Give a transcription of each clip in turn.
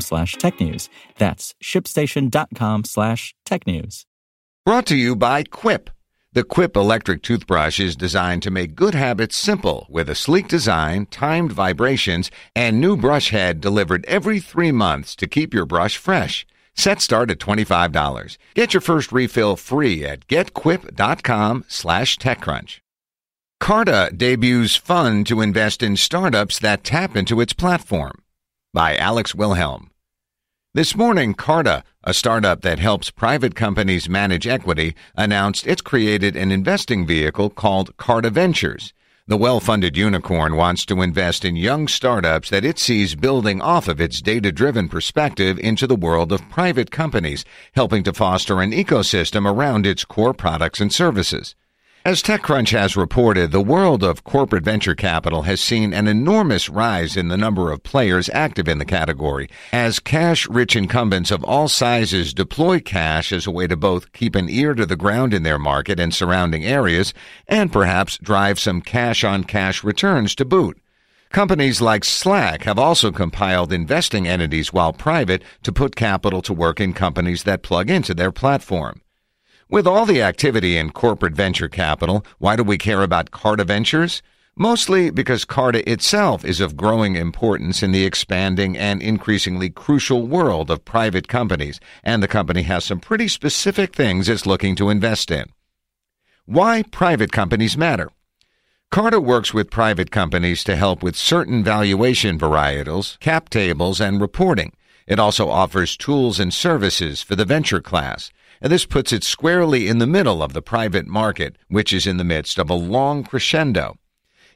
slash technews. That's shipstation.com slash technews. Brought to you by Quip. The Quip electric toothbrush is designed to make good habits simple with a sleek design, timed vibrations, and new brush head delivered every three months to keep your brush fresh. Set start at $25. Get your first refill free at getquip.com slash techcrunch. Carta debuts fund to invest in startups that tap into its platform by Alex Wilhelm. This morning, Carta, a startup that helps private companies manage equity, announced it's created an investing vehicle called Carta Ventures. The well-funded unicorn wants to invest in young startups that it sees building off of its data-driven perspective into the world of private companies, helping to foster an ecosystem around its core products and services. As TechCrunch has reported, the world of corporate venture capital has seen an enormous rise in the number of players active in the category, as cash-rich incumbents of all sizes deploy cash as a way to both keep an ear to the ground in their market and surrounding areas, and perhaps drive some cash-on-cash returns to boot. Companies like Slack have also compiled investing entities while private to put capital to work in companies that plug into their platform. With all the activity in corporate venture capital, why do we care about Carta Ventures? Mostly because Carta itself is of growing importance in the expanding and increasingly crucial world of private companies, and the company has some pretty specific things it's looking to invest in. Why private companies matter. Carta works with private companies to help with certain valuation varietals, cap tables, and reporting. It also offers tools and services for the venture class and this puts it squarely in the middle of the private market, which is in the midst of a long crescendo.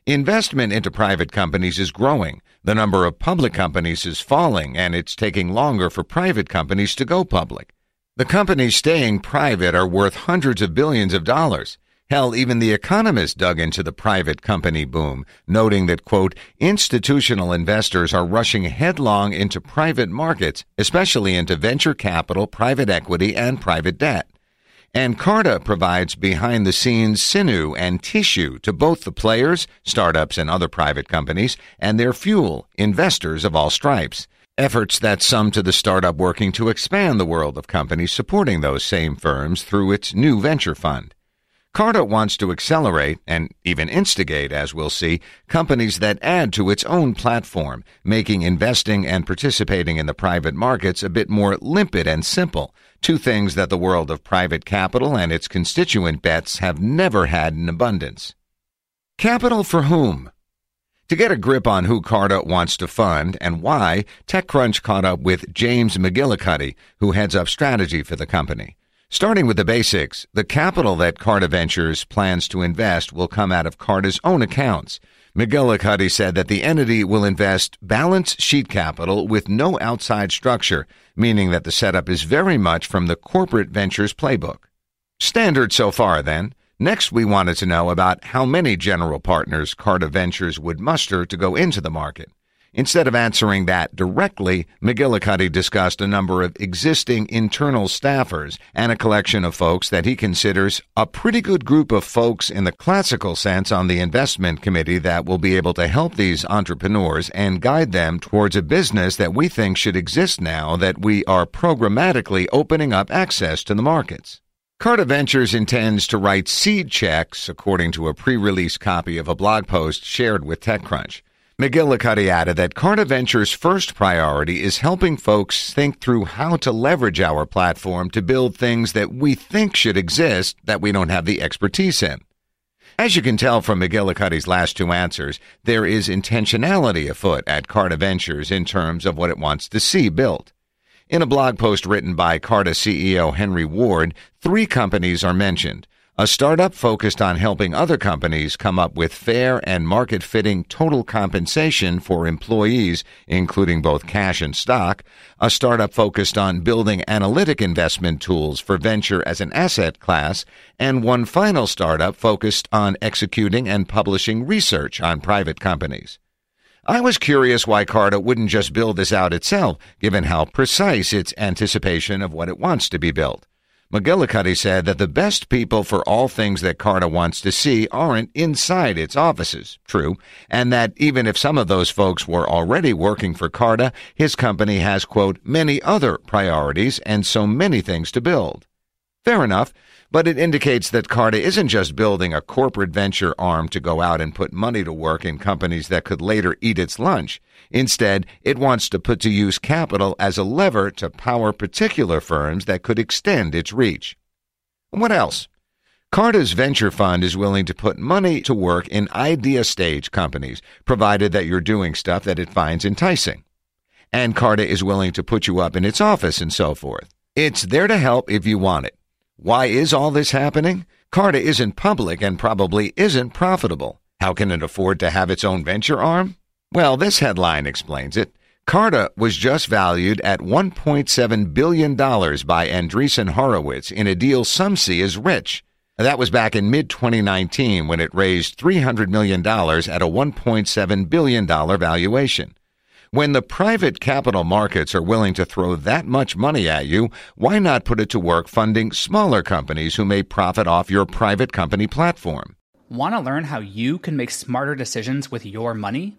Investment into private companies is growing. The number of public companies is falling, and it's taking longer for private companies to go public. The companies staying private are worth hundreds of billions of dollars. Hell, even The Economist dug into the private company boom, noting that, quote, institutional investors are rushing headlong into private markets, especially into venture capital, private equity, and private debt. And Carta provides behind the scenes sinew and tissue to both the players, startups and other private companies, and their fuel, investors of all stripes. Efforts that sum to the startup working to expand the world of companies supporting those same firms through its new venture fund. Carta wants to accelerate and even instigate, as we'll see, companies that add to its own platform, making investing and participating in the private markets a bit more limpid and simple, two things that the world of private capital and its constituent bets have never had in abundance. Capital for whom? To get a grip on who Carta wants to fund and why, TechCrunch caught up with James McGillicuddy, who heads up strategy for the company. Starting with the basics, the capital that Carta Ventures plans to invest will come out of Carta's own accounts. McGillicuddy said that the entity will invest balance sheet capital with no outside structure, meaning that the setup is very much from the corporate ventures playbook. Standard so far, then. Next, we wanted to know about how many general partners Carta Ventures would muster to go into the market. Instead of answering that directly, McGillicuddy discussed a number of existing internal staffers and a collection of folks that he considers a pretty good group of folks in the classical sense on the investment committee that will be able to help these entrepreneurs and guide them towards a business that we think should exist now that we are programmatically opening up access to the markets. Carta Ventures intends to write seed checks, according to a pre-release copy of a blog post shared with TechCrunch. McGillicuddy added that Carta Ventures' first priority is helping folks think through how to leverage our platform to build things that we think should exist that we don't have the expertise in. As you can tell from McGillicuddy's last two answers, there is intentionality afoot at Carta Ventures in terms of what it wants to see built. In a blog post written by Carta CEO Henry Ward, three companies are mentioned a startup focused on helping other companies come up with fair and market fitting total compensation for employees, including both cash and stock, a startup focused on building analytic investment tools for venture as an asset class, and one final startup focused on executing and publishing research on private companies. I was curious why Carta wouldn't just build this out itself, given how precise its anticipation of what it wants to be built. McGillicuddy said that the best people for all things that Carta wants to see aren't inside its offices, true, and that even if some of those folks were already working for Carta, his company has, quote, many other priorities and so many things to build. Fair enough, but it indicates that Carta isn't just building a corporate venture arm to go out and put money to work in companies that could later eat its lunch. Instead, it wants to put to use capital as a lever to power particular firms that could extend its reach. What else? Carta's venture fund is willing to put money to work in idea stage companies, provided that you're doing stuff that it finds enticing. And Carta is willing to put you up in its office and so forth. It's there to help if you want it. Why is all this happening? Carta isn't public and probably isn't profitable. How can it afford to have its own venture arm? Well, this headline explains it. Carta was just valued at $1.7 billion by Andreessen Horowitz in a deal some see as rich. That was back in mid 2019 when it raised $300 million at a $1.7 billion valuation. When the private capital markets are willing to throw that much money at you, why not put it to work funding smaller companies who may profit off your private company platform? Want to learn how you can make smarter decisions with your money?